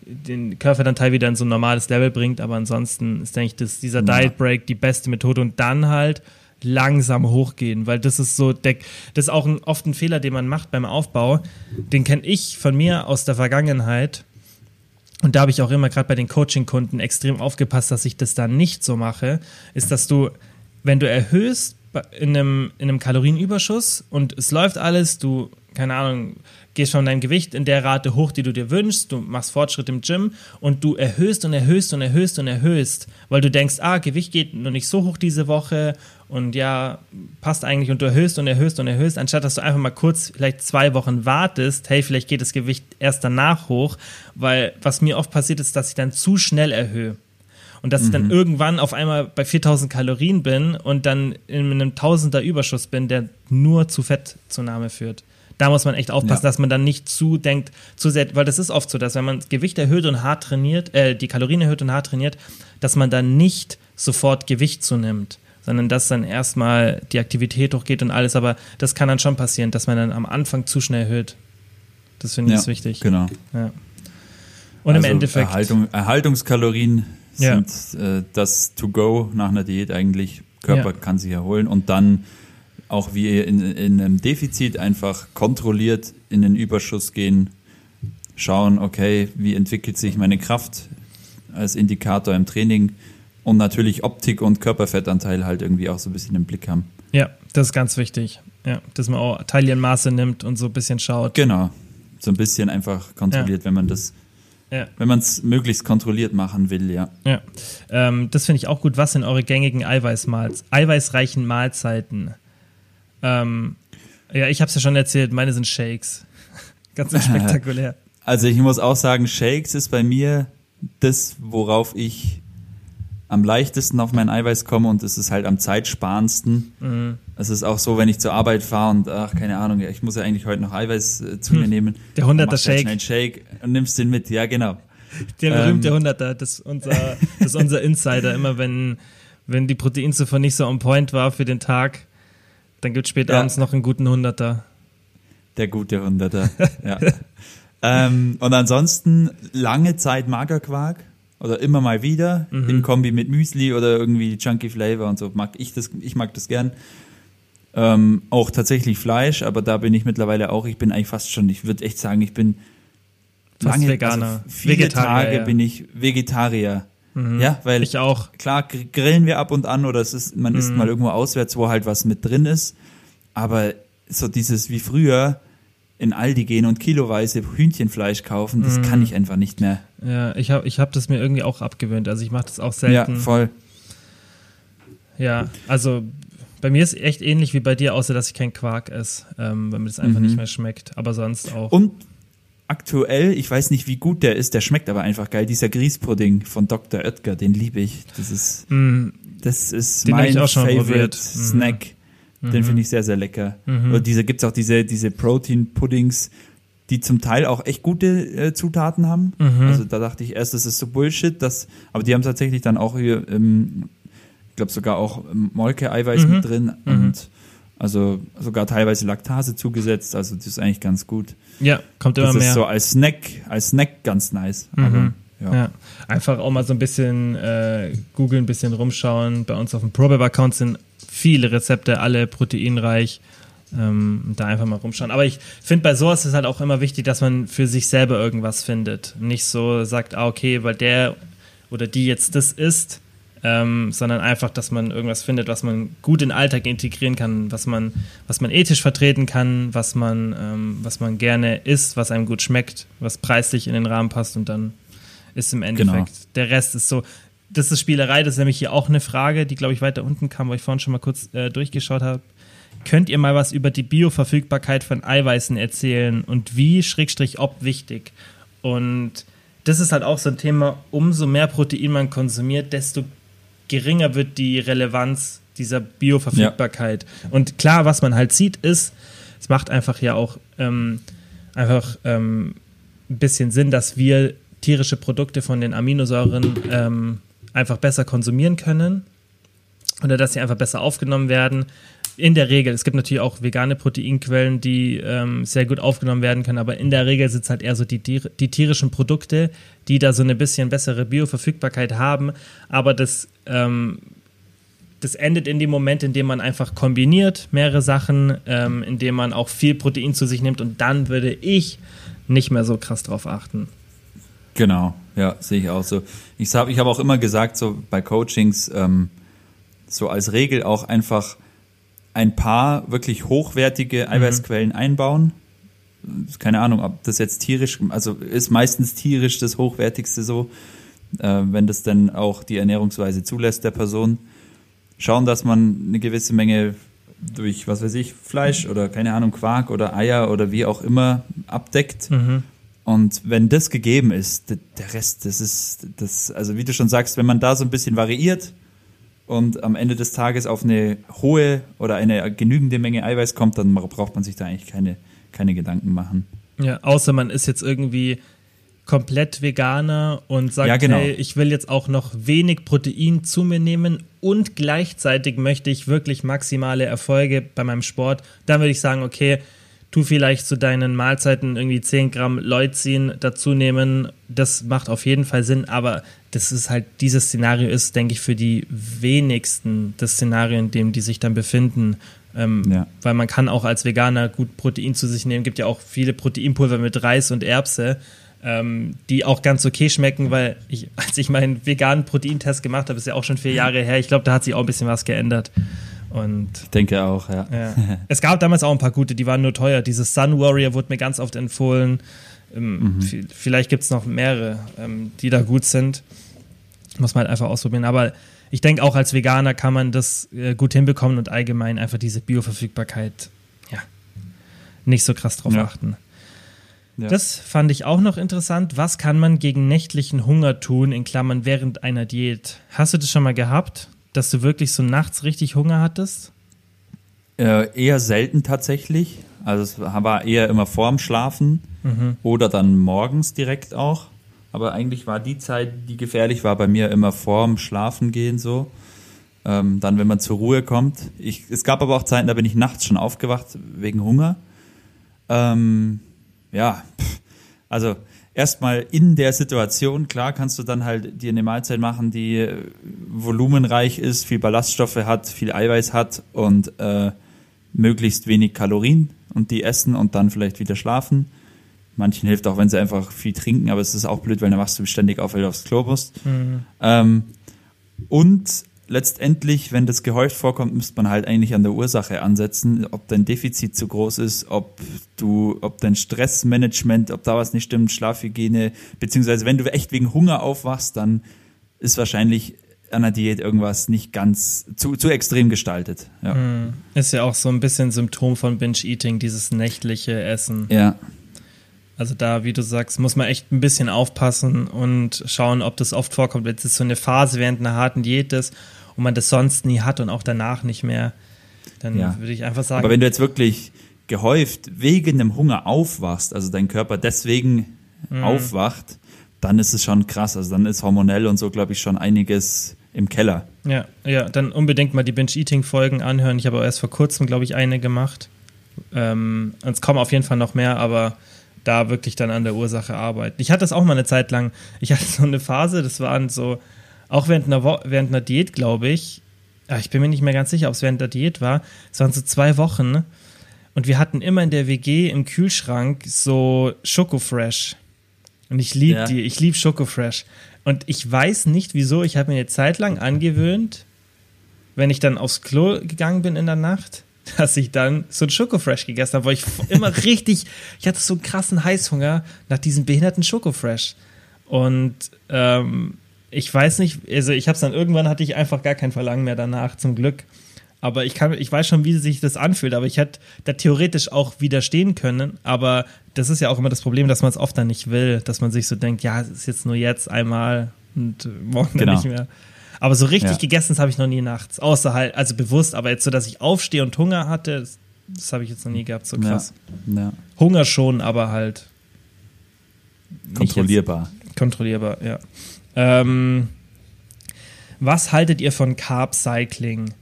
den Körperteil wieder in so ein normales Level bringt, aber ansonsten ist, denke ich, dass dieser Ja. Diet Break die beste Methode und dann halt langsam hochgehen, weil das ist so, der, das ist auch ein, oft ein Fehler, den man macht beim Aufbau. Den kenne ich von mir aus der Vergangenheit. Und da habe ich auch immer gerade bei den Coaching-Kunden extrem aufgepasst, dass ich das da nicht so mache, ist, dass du, wenn du erhöhst in einem, in einem Kalorienüberschuss und es läuft alles, du, keine Ahnung, gehst von deinem Gewicht in der Rate hoch, die du dir wünschst, du machst Fortschritt im Gym und du erhöhst und erhöhst und erhöhst und erhöhst, weil du denkst, ah, Gewicht geht noch nicht so hoch diese Woche und ja, passt eigentlich und du erhöhst und erhöhst und erhöhst, anstatt dass du einfach mal kurz vielleicht zwei Wochen wartest, hey, vielleicht geht das Gewicht erst danach hoch, weil was mir oft passiert ist, dass ich dann zu schnell erhöhe. Und dass ich dann irgendwann auf einmal bei 4000 Kalorien bin und dann in einem Tausender Überschuss bin, der nur zu Fettzunahme führt. Da muss man echt aufpassen, Ja. dass man dann nicht zu denkt, zu sehr, weil das ist oft so, dass wenn man Gewicht erhöht und hart trainiert, äh, die Kalorien erhöht und hart trainiert, dass man dann nicht sofort Gewicht zunimmt, sondern dass dann erstmal die Aktivität hochgeht und alles, aber das kann dann schon passieren, dass man dann am Anfang zu schnell erhöht. Das finde ich ist wichtig. Genau. Ja. Und im Also Endeffekt. Erhaltung, Erhaltungskalorien Ja. sind äh, das To-Go nach einer Diät eigentlich. Körper Ja. kann sich erholen und dann auch wie in, in einem Defizit einfach kontrolliert in den Überschuss gehen, schauen, okay, wie entwickelt sich meine Kraft als Indikator im Training und natürlich Optik und Körperfettanteil halt irgendwie auch so ein bisschen im Blick haben. Ja, das ist ganz wichtig. Ja, dass man auch Taillenmaße nimmt und so ein bisschen schaut. Genau. So ein bisschen einfach kontrolliert, wenn man das, Ja, wenn man es möglichst kontrolliert machen will, ja. ja. Ähm, das finde ich auch gut. Was sind eure gängigen Eiweißmahls eiweißreichen Mahlzeiten? Ähm, ja, ich habe es ja schon erzählt. Meine sind Shakes. Ganz spektakulär. Also ich muss auch sagen, Shakes ist bei mir das, worauf ich am leichtesten auf mein Eiweiß komme und es ist halt am zeitsparendsten. Mhm. Es ist auch so, wenn ich zur Arbeit fahre und ach, keine Ahnung, ich muss ja eigentlich heute noch Eiweiß äh, zu mir nehmen. Hm. Der 100er Dann machst du halt Shake. Schnell einen Shake und nimmst den mit, ja genau. Der Ähm, berühmte Hunderter, das ist unser, das ist unser Insider. Immer wenn, wenn die Proteinzufuhr nicht so on point war für den Tag, dann gibt es spät Ja. abends noch einen guten Hunderter. Der gute Hunderter. ja. ähm, und ansonsten lange Zeit Magerquark oder immer mal wieder Mhm. in Kombi mit Müsli oder irgendwie Chunky Flavor und so mag ich das. Ich mag das gern. Ähm, auch tatsächlich Fleisch, aber da bin ich mittlerweile auch. Ich bin eigentlich fast schon. Ich würde echt sagen, ich bin Fast Veganer. Also viele Vegetarier, Tage ja. Mhm. bin ich Vegetarier. Ja, weil Ich auch. klar gr- grillen wir ab und an oder es ist, man Mhm. isst mal irgendwo auswärts, wo halt was mit drin ist. Aber so dieses wie früher in Aldi gehen und kiloweise Hühnchenfleisch kaufen, das Mhm. kann ich einfach nicht mehr. Ja, ich habe ich hab das mir irgendwie auch abgewöhnt. Also ich mache das auch selten. Ja, voll. Ja, also bei mir ist echt ähnlich wie bei dir, außer dass ich kein Quark esse, ähm, weil mir das einfach nicht mehr schmeckt. Aber sonst auch. Und aktuell, ich weiß nicht, wie gut der ist, der schmeckt aber einfach geil. Dieser Grießpudding von Dr. Oetker, den liebe ich. Das ist, Mm, das ist Den mein Favorite. Mhm. Snack. Den finde ich sehr, sehr lecker. Oder diese gibt's auch diese, diese Protein-Puddings, die zum Teil auch echt gute äh, Zutaten haben. Mhm. Also da dachte ich erst, das ist so Bullshit, das, aber die haben tatsächlich dann auch hier, ähm, glaube sogar auch ähm, Molke-Eiweiß Mhm. mit drin und also sogar teilweise Laktase zugesetzt, also das ist eigentlich ganz gut. ja, kommt immer Das mehr. ist so als Snack, als Snack ganz nice. Mhm. Aber, ja. Ja. einfach auch mal so ein bisschen äh, googeln, ein bisschen rumschauen. Bei uns auf dem ProBab-Account sind viele Rezepte, alle proteinreich. Ähm, da einfach mal rumschauen. Aber ich finde, bei sowas ist halt auch immer wichtig, dass man für sich selber irgendwas findet. Nicht so sagt, ah, okay, weil der oder die jetzt das isst, ähm, sondern einfach, dass man irgendwas findet, was man gut in den Alltag integrieren kann, was man, was man ethisch vertreten kann, was man, ähm, was man gerne isst, was einem gut schmeckt, was preislich in den Rahmen passt und dann ist im Endeffekt. Genau. Der Rest ist so, das ist Spielerei, das ist nämlich hier auch eine Frage, die, glaube ich, weiter unten kam, wo ich vorhin schon mal kurz äh, durchgeschaut habe. Könnt ihr mal was über die Bioverfügbarkeit von Eiweißen erzählen und wie, Schrägstrich, ob wichtig? Und das ist halt auch so ein Thema, umso mehr Protein man konsumiert, desto geringer wird die Relevanz dieser Bioverfügbarkeit. Und klar, was man halt sieht, ist, es macht einfach ja auch ähm, einfach ähm, ein bisschen Sinn, dass wir tierische Produkte von den Aminosäuren ähm, einfach besser konsumieren können oder dass sie einfach besser aufgenommen werden. In der Regel, es gibt natürlich auch vegane Proteinquellen, die ähm, sehr gut aufgenommen werden können, aber in der Regel sind es halt eher so die, die tierischen Produkte, die da so eine bisschen bessere Bioverfügbarkeit haben. Aber das, ähm, das endet in dem Moment, in dem man einfach kombiniert mehrere Sachen, ähm, in dem man auch viel Protein zu sich nimmt und dann würde ich nicht mehr so krass drauf achten. Genau, ja, sehe ich auch so. Ich habe ich hab auch immer gesagt, so bei Coachings, ähm, so als Regel auch einfach ein paar wirklich hochwertige Eiweißquellen einbauen. Keine Ahnung, ob das jetzt tierisch, also ist meistens tierisch das Hochwertigste so, äh, wenn das dann auch die Ernährungsweise zulässt der Person. Schauen, dass man eine gewisse Menge durch, was weiß ich, Fleisch oder keine Ahnung, Quark oder Eier oder wie auch immer abdeckt. Und wenn das gegeben ist, der Rest, das ist, das, also wie du schon sagst, wenn man da so ein bisschen variiert und am Ende des Tages auf eine hohe oder eine genügende Menge Eiweiß kommt, dann braucht man sich da eigentlich keine, keine Gedanken machen. Ja, außer man ist jetzt irgendwie komplett Veganer und sagt, Ja, genau. hey, ich will jetzt auch noch wenig Protein zu mir nehmen und gleichzeitig möchte ich wirklich maximale Erfolge bei meinem Sport. Dann würde ich sagen, okay, tu vielleicht zu deinen Mahlzeiten irgendwie 10 Gramm Leucin dazu nehmen. Das macht auf jeden Fall Sinn, aber das ist halt, dieses Szenario ist, denke ich, für die wenigsten das Szenario, in dem die sich dann befinden. Ähm, Ja. Weil man kann auch als Veganer gut Protein zu sich nehmen. Gibt ja auch viele Proteinpulver mit Reis und Erbse, ähm, die auch ganz okay schmecken, weil ich, als ich meinen veganen Proteintest gemacht habe, ist ja auch schon vier Jahre her, ich glaube, da hat sich auch ein bisschen was geändert. Und Ich denke auch, ja. ja. es gab damals auch ein paar gute, die waren nur teuer. Dieses Sun Warrior wurde mir ganz oft empfohlen. Ähm, vi- Vielleicht gibt es noch mehrere, ähm, die da gut sind. Muss man halt einfach ausprobieren. Aber ich denke, auch als Veganer kann man das äh, gut hinbekommen und allgemein einfach diese Bioverfügbarkeit, ja, nicht so krass drauf Ja. achten. Ja. Das fand ich auch noch interessant. Was kann man gegen nächtlichen Hunger tun, in Klammern während einer Diät? Hast du das schon mal gehabt, dass du wirklich so nachts richtig Hunger hattest? Äh, eher selten tatsächlich. Also es war eher immer vorm Schlafen oder dann morgens direkt auch. Aber eigentlich war die Zeit, die gefährlich war, bei mir immer vorm Schlafen gehen so. Ähm, dann, wenn man zur Ruhe kommt. Ich, es gab aber auch Zeiten, da bin ich nachts schon aufgewacht wegen Hunger. Ähm, ja, pff, also erstmal in der Situation, klar kannst du dann halt dir eine Mahlzeit machen, die äh, volumenreich ist, viel Ballaststoffe hat, viel Eiweiß hat und äh, möglichst wenig Kalorien und die essen und dann vielleicht wieder schlafen. Manchen hilft auch, wenn sie einfach viel trinken, aber es ist auch blöd, weil dann machst du ständig auf, weil du aufs Klo musst. Ähm, und letztendlich, wenn das gehäuft vorkommt, müsste man halt eigentlich an der Ursache ansetzen, ob dein Defizit zu groß ist, ob du, ob dein Stressmanagement, ob da was nicht stimmt, Schlafhygiene, beziehungsweise wenn du echt wegen Hunger aufwachst, dann ist wahrscheinlich an der Diät irgendwas nicht ganz zu, zu extrem gestaltet. Ja. Ist ja auch so ein bisschen Symptom von Binge-Eating, dieses nächtliche Essen. ja. Also da, wie du sagst, muss man echt ein bisschen aufpassen und schauen, ob das oft vorkommt. Wenn es so eine Phase während einer harten Diät ist und man das sonst nie hat und auch danach nicht mehr, dann Ja. würde ich einfach sagen, Aber wenn du jetzt wirklich gehäuft wegen dem Hunger aufwachst, also dein Körper deswegen Mhm. aufwacht, dann ist es schon krass. Also dann ist hormonell und so, glaube ich, schon einiges im Keller. Ja, ja, dann unbedingt mal die Binge-Eating-Folgen anhören. Ich habe auch erst vor kurzem, glaube ich, eine gemacht. Ähm, und es kommen auf jeden Fall noch mehr, aber da wirklich dann an der Ursache arbeiten. Ich hatte das auch mal eine Zeit lang. Ich hatte so eine Phase, das waren so, auch während einer, Wo während einer Diät, glaube ich, ja, ich bin mir nicht mehr ganz sicher, ob es während der Diät war. Es waren so zwei Wochen und wir hatten immer in der WG im Kühlschrank so Schokofresh. Und ich liebe Ja. die, ich liebe Schokofresh. Und ich weiß nicht wieso, ich habe mir eine Zeit lang angewöhnt, wenn ich dann aufs Klo gegangen bin in der Nacht, dass ich dann so ein Schokofresh gegessen habe, weil ich immer richtig, ich hatte so einen krassen Heißhunger nach diesem behinderten Schokofresh. Und ähm, ich weiß nicht, also ich habe es dann irgendwann hatte ich einfach gar kein Verlangen mehr danach, zum Glück. Aber ich kann, ich weiß schon, wie sich das anfühlt, aber ich hätte da theoretisch auch widerstehen können. Aber das ist ja auch immer das Problem, dass man es oft dann nicht will, dass man sich so denkt, ja, es ist jetzt nur jetzt einmal und morgen dann Genau. nicht mehr. Aber so richtig Ja. gegessen habe ich noch nie nachts. Außer halt, also bewusst, aber jetzt so, dass ich aufstehe und Hunger hatte, das, das habe ich jetzt noch nie gehabt, so krass. Ja, ja. Hunger schon, aber halt Kontrollierbar. Jetzt kontrollierbar, ja. Ähm, was haltet ihr von Carb Cycling?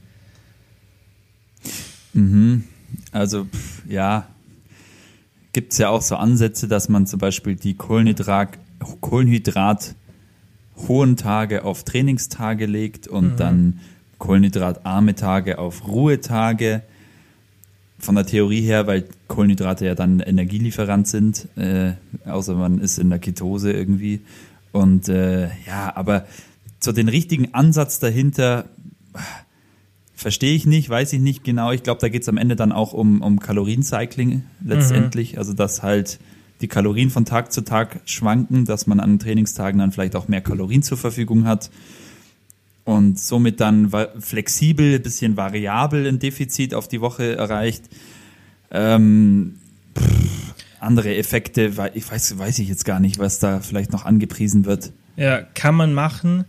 Mhm. Also, pff, ja, gibt es ja auch so Ansätze, dass man zum Beispiel die Kohlenhydrat, Kohlenhydrat hohen Tage auf Trainingstage legt und dann kohlenhydratarme Tage auf Ruhetage. Von der Theorie her, weil Kohlenhydrate ja dann Energielieferant sind, äh, außer man ist in der Ketose irgendwie. Und äh, ja, aber so den richtigen Ansatz dahinter verstehe ich nicht, weiß ich nicht genau. Ich glaube, da geht es am Ende dann auch um, um Kaloriencycling letztendlich. Also, dass halt die Kalorien von Tag zu Tag schwanken, dass man an Trainingstagen dann vielleicht auch mehr Kalorien zur Verfügung hat und somit dann flexibel, bisschen variabel ein Defizit auf die Woche erreicht. Ähm, pff, andere Effekte, ich weiß, weiß ich jetzt gar nicht, was da vielleicht noch angepriesen wird. Ja, kann man machen,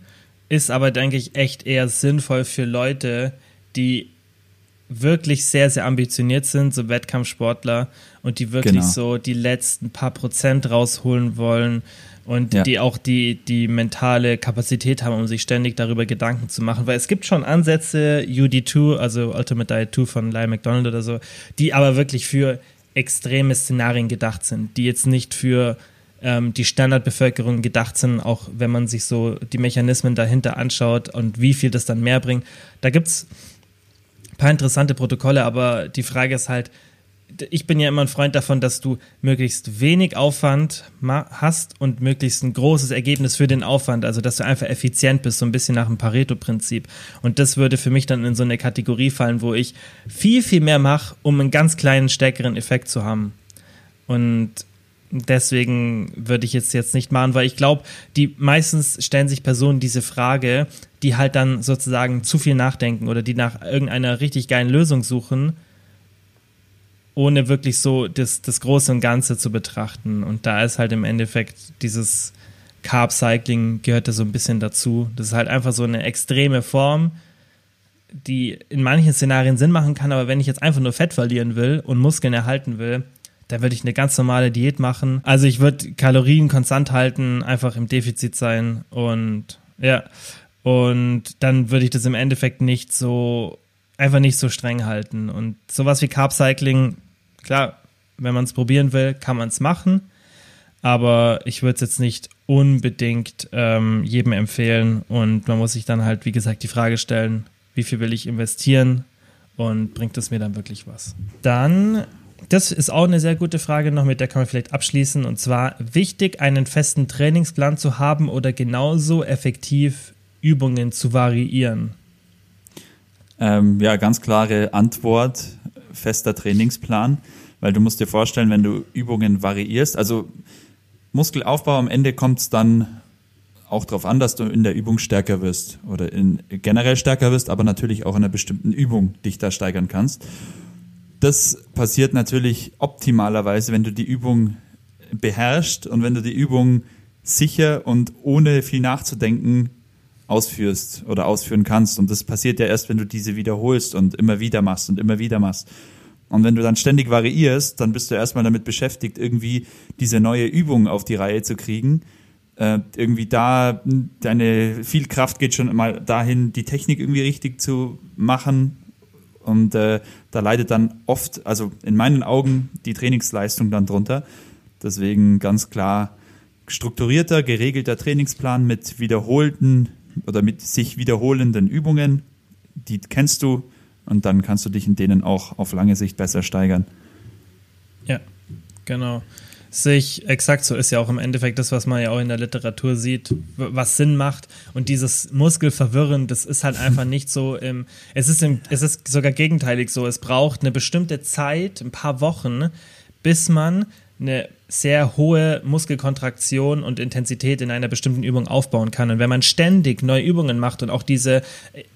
ist aber, denke ich, echt eher sinnvoll für Leute, die wirklich sehr, sehr ambitioniert sind, so Wettkampfsportler und die wirklich Genau. so die letzten paar Prozent rausholen wollen und Ja. die auch die, die mentale Kapazität haben, um sich ständig darüber Gedanken zu machen. Weil es gibt schon Ansätze, UD2, also Ultimate Diet 2 von Lyle McDonald oder so, die aber wirklich für extreme Szenarien gedacht sind, die jetzt nicht für ähm, die Standardbevölkerung gedacht sind, auch wenn man sich so die Mechanismen dahinter anschaut und wie viel das dann mehr bringt. Da gibt's ein paar interessante Protokolle, aber die Frage ist halt, ich bin ja immer ein Freund davon, dass du möglichst wenig Aufwand hast und möglichst ein großes Ergebnis für den Aufwand, also dass du einfach effizient bist, so ein bisschen nach dem Pareto-Prinzip. Und das würde für mich dann in so eine Kategorie fallen, wo ich viel, viel mehr mache, um einen ganz kleinen, stärkeren Effekt zu haben. Und deswegen würde ich jetzt jetzt nicht machen, weil ich glaube, die meistens stellen sich Personen diese Frage, die halt dann sozusagen zu viel nachdenken oder die nach irgendeiner richtig geilen Lösung suchen, ohne wirklich so das, das Große und Ganze zu betrachten. Und da ist halt im Endeffekt dieses Carb Cycling gehört da so ein bisschen dazu. Das ist halt einfach so eine extreme Form, die in manchen Szenarien Sinn machen kann, aber wenn ich jetzt einfach nur Fett verlieren will und Muskeln erhalten will, dann würde ich eine ganz normale Diät machen. Also ich würde Kalorien konstant halten, einfach im Defizit sein und ja, und dann würde ich das im Endeffekt nicht so, einfach nicht so streng halten. Und sowas wie Carb Cycling, klar, wenn man es probieren will, kann man es machen, aber ich würde es jetzt nicht unbedingt ähm, jedem empfehlen und man muss sich dann halt, wie gesagt, die Frage stellen, wie viel will ich investieren und bringt es mir dann wirklich was? Dann, das ist auch eine sehr gute Frage noch, mit der kann man vielleicht abschließen und zwar wichtig, einen festen Trainingsplan zu haben oder genauso effektiv Übungen zu variieren. Ähm, ja, ganz klare Antwort, fester Trainingsplan, weil du musst dir vorstellen, wenn du Übungen variierst, also Muskelaufbau am Ende kommt es dann auch darauf an, dass du in der Übung stärker wirst oder in, generell stärker wirst, aber natürlich auch in einer bestimmten Übung dich da steigern kannst. Das passiert natürlich optimalerweise, wenn du die Übung beherrscht und wenn du die Übung sicher und ohne viel nachzudenken ausführst oder ausführen kannst. Und das passiert ja erst, wenn du diese wiederholst und immer wieder machst und immer wieder machst. Und wenn du dann ständig variierst, dann bist du erstmal damit beschäftigt, irgendwie diese neue Übung auf die Reihe zu kriegen. Äh, irgendwie da, deine viel Kraft geht schon mal dahin, die Technik irgendwie richtig zu machen. Und äh, da leidet dann oft, also in meinen Augen, die Trainingsleistung dann drunter. Deswegen ganz klar strukturierter, geregelter Trainingsplan mit wiederholten oder mit sich wiederholenden Übungen. Die kennst du und dann kannst du dich in denen auch auf lange Sicht besser steigern. Ja, genau. Sich exakt so ist ja auch im Endeffekt das, was man ja auch in der Literatur sieht, was Sinn macht. Und dieses Muskelverwirren, das ist halt einfach nicht so im, es ist im, es ist sogar gegenteilig so. Es braucht eine bestimmte Zeit, ein paar Wochen, bis man eine sehr hohe Muskelkontraktion und Intensität in einer bestimmten Übung aufbauen kann. Und wenn man ständig neue Übungen macht und auch diese,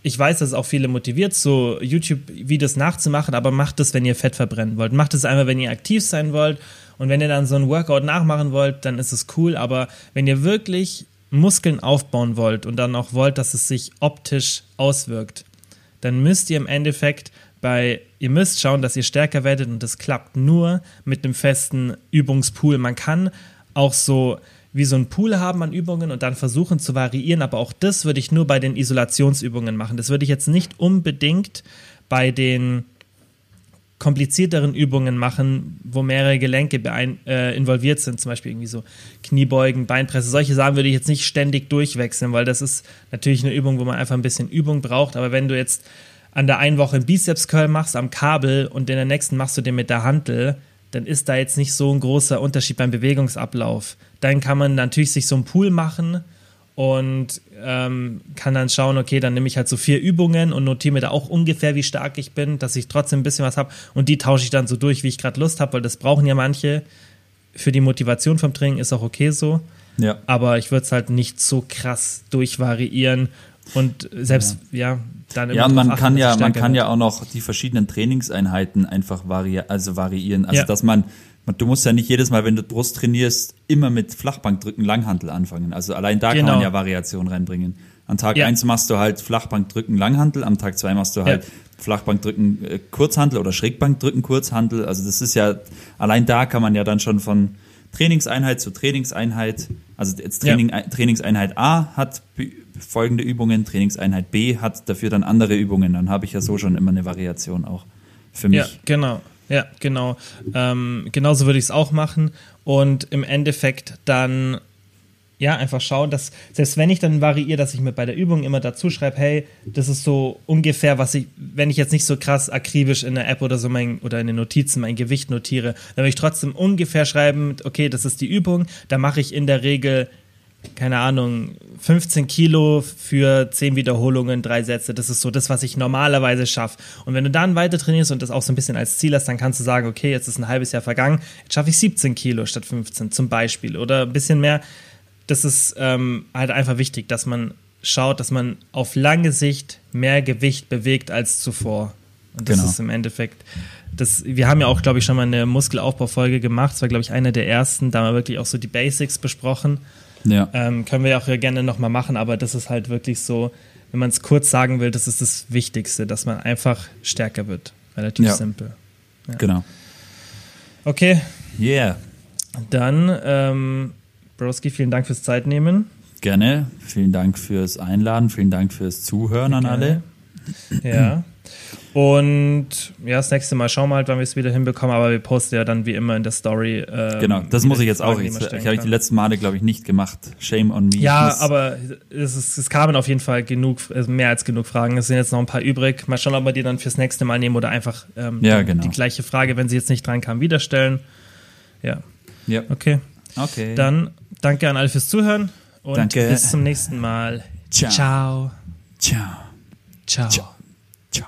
ich weiß, dass es auch viele motiviert, so YouTube-Videos nachzumachen, aber macht es, wenn ihr Fett verbrennen wollt. Macht es einfach, wenn ihr aktiv sein wollt. Und wenn ihr dann so ein Workout nachmachen wollt, dann ist es cool. Aber wenn ihr wirklich Muskeln aufbauen wollt und dann auch wollt, dass es sich optisch auswirkt, dann müsst ihr im Endeffekt bei, ihr müsst schauen, dass ihr stärker werdet und das klappt nur mit einem festen Übungspool. Man kann auch so wie so ein Pool haben an Übungen und dann versuchen zu variieren, aber auch das würde ich nur bei den Isolationsübungen machen. Das würde ich jetzt nicht unbedingt bei den komplizierteren Übungen machen, wo mehrere Gelenke beein, äh, involviert sind, zum Beispiel irgendwie so Kniebeugen, Beinpresse. Solche Sachen würde ich jetzt nicht ständig durchwechseln, weil das ist natürlich eine Übung, wo man einfach ein bisschen Übung braucht. Aber wenn du jetzt an der einen Woche einen Bizeps-Curl machst am Kabel und in der nächsten machst du den mit der Hantel, dann ist da jetzt nicht so ein großer Unterschied beim Bewegungsablauf. Dann kann man natürlich sich so einen Pool machen und ähm, kann dann schauen, okay, dann nehme ich halt so vier Übungen und notiere mir da auch ungefähr, wie stark ich bin, dass ich trotzdem ein bisschen was habe und die tausche ich dann so durch, wie ich gerade Lust habe, weil das brauchen ja manche. Für die Motivation vom Training ist auch okay so. Ja. Aber ich würde es halt nicht so krass durchvariieren und selbst, ja, ja dann Ja, man kann ja, man kann ja auch noch die verschiedenen Trainingseinheiten einfach vari also variieren. Also, ja. dass man, du musst ja nicht jedes Mal, wenn du Brust trainierst, immer mit Flachbankdrücken Langhantel anfangen. Also allein da genau. kann man genau. ja Variation reinbringen. An Tag ja. 1 machst du halt Flachbankdrücken Langhantel, am Tag 2 machst du halt ja. Flachbankdrücken äh, Kurzhantel oder Schrägbankdrücken Kurzhantel. Also das ist ja, allein da kann man ja dann schon von Trainingseinheit zu Trainingseinheit, also jetzt Training, ja. Trainingseinheit A hat folgende Übungen, Trainingseinheit B hat dafür dann andere Übungen. Dann habe ich ja so schon immer eine Variation auch für mich. Ja, genau. Ja, genau. Ähm, genauso würde ich es auch machen. Und im Endeffekt dann ja, einfach schauen, dass selbst wenn ich dann variiere, dass ich mir bei der Übung immer dazu schreibe, hey, das ist so ungefähr, was ich, wenn ich jetzt nicht so krass akribisch in der App oder so mein, oder in den Notizen mein Gewicht notiere, dann will ich trotzdem ungefähr schreiben, okay, das ist die Übung, da mache ich in der Regel keine Ahnung, 15 Kilo für 10 Wiederholungen, drei Sätze. Das ist so das, was ich normalerweise schaffe. Und wenn du dann weiter trainierst und das auch so ein bisschen als Ziel hast, dann kannst du sagen, okay, jetzt ist ein halbes Jahr vergangen, jetzt schaffe ich 17 Kilo statt 15 zum Beispiel oder ein bisschen mehr. Das ist ähm, halt einfach wichtig, dass man schaut, dass man auf lange Sicht mehr Gewicht bewegt als zuvor. Und das genau. ist im Endeffekt, das, wir haben ja auch, glaube ich, schon mal eine Muskelaufbaufolge gemacht. Das war, glaube ich, eine der ersten. Da haben wir wirklich auch so die Basics besprochen. Ja. Ähm, können wir auch gerne nochmal machen, aber das ist halt wirklich so, wenn man es kurz sagen will, das ist das Wichtigste, dass man einfach stärker wird. Relativ ja. simpel. Ja. Genau. Okay. Yeah. Dann, ähm, Broski, vielen Dank fürs Zeitnehmen. Gerne. Vielen Dank fürs Einladen. Vielen Dank fürs Zuhören an alle. Ja. Und ja, das nächste Mal schauen wir halt, wann wir es wieder hinbekommen, aber wir posten ja dann wie immer in der Story. Ähm, genau, das muss ich jetzt auch. Ich, ich habe ich die letzten Male, glaube ich, nicht gemacht. Shame on me. Ja, aber es, ist, es kamen auf jeden Fall genug, mehr als genug Fragen. Es sind jetzt noch ein paar übrig. Mal schauen, ob wir die dann fürs nächste Mal nehmen oder einfach ähm, ja, genau. die gleiche Frage, wenn sie jetzt nicht dran kam, wieder stellen. Ja. Ja. Okay. Okay. Dann danke an alle fürs Zuhören und danke. bis zum nächsten Mal. Ciao. Ciao. Ciao. Ciao. Ciao.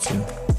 to.